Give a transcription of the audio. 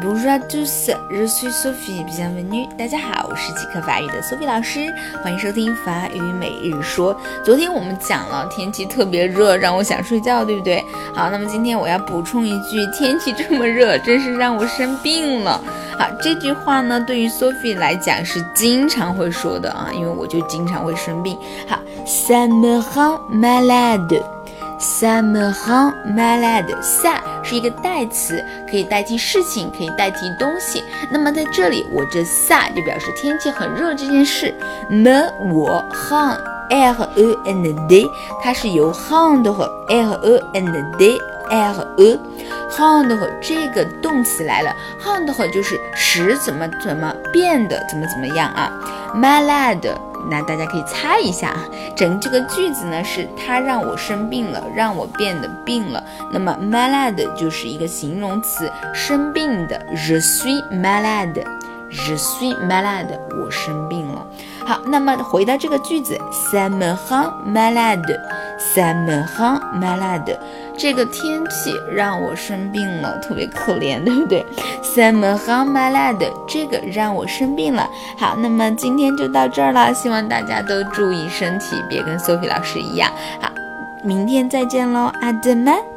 Bonjour à tous, je suis Sophie. Bienvenue. 大家好，我是即刻法语的 Sophie 老师，欢迎收听法语每日说。昨天我们讲了天气特别热，让我想睡觉，对不对？好，那么今天我要补充一句，天气这么热，真是让我生病了。好，这句话呢，对于 Sophie 来讲是经常会说的啊，因为我就经常会生病。好，ça me rend malade。Ça me rend malade。Ça 是一个代词，可以代替事情，可以代替东西。那么在这里，我这 ça 就表示天气很热这件事。me 我 rend r e n d，它是由 rend 和 r e n d r e rend 和这个动词来了。rend 和就是使怎么怎么变得怎么怎么样啊。malade。那大家可以猜一下啊，整这个句子呢是他让我生病了，让我变得病了。那么，malad 就是一个形容词，生病的。Je suis malade，Je suis malade，我生病了。好，那么回到这个句子，ça me rend malade，ça me rend malade。这个天气让我生病了，特别可怜，对不对？ça me rend malade，这个让我生病了。好，那么今天就到这儿了，希望大家都注意身体，别跟 Sophie 老师一样。好，明天再见喽，阿德曼。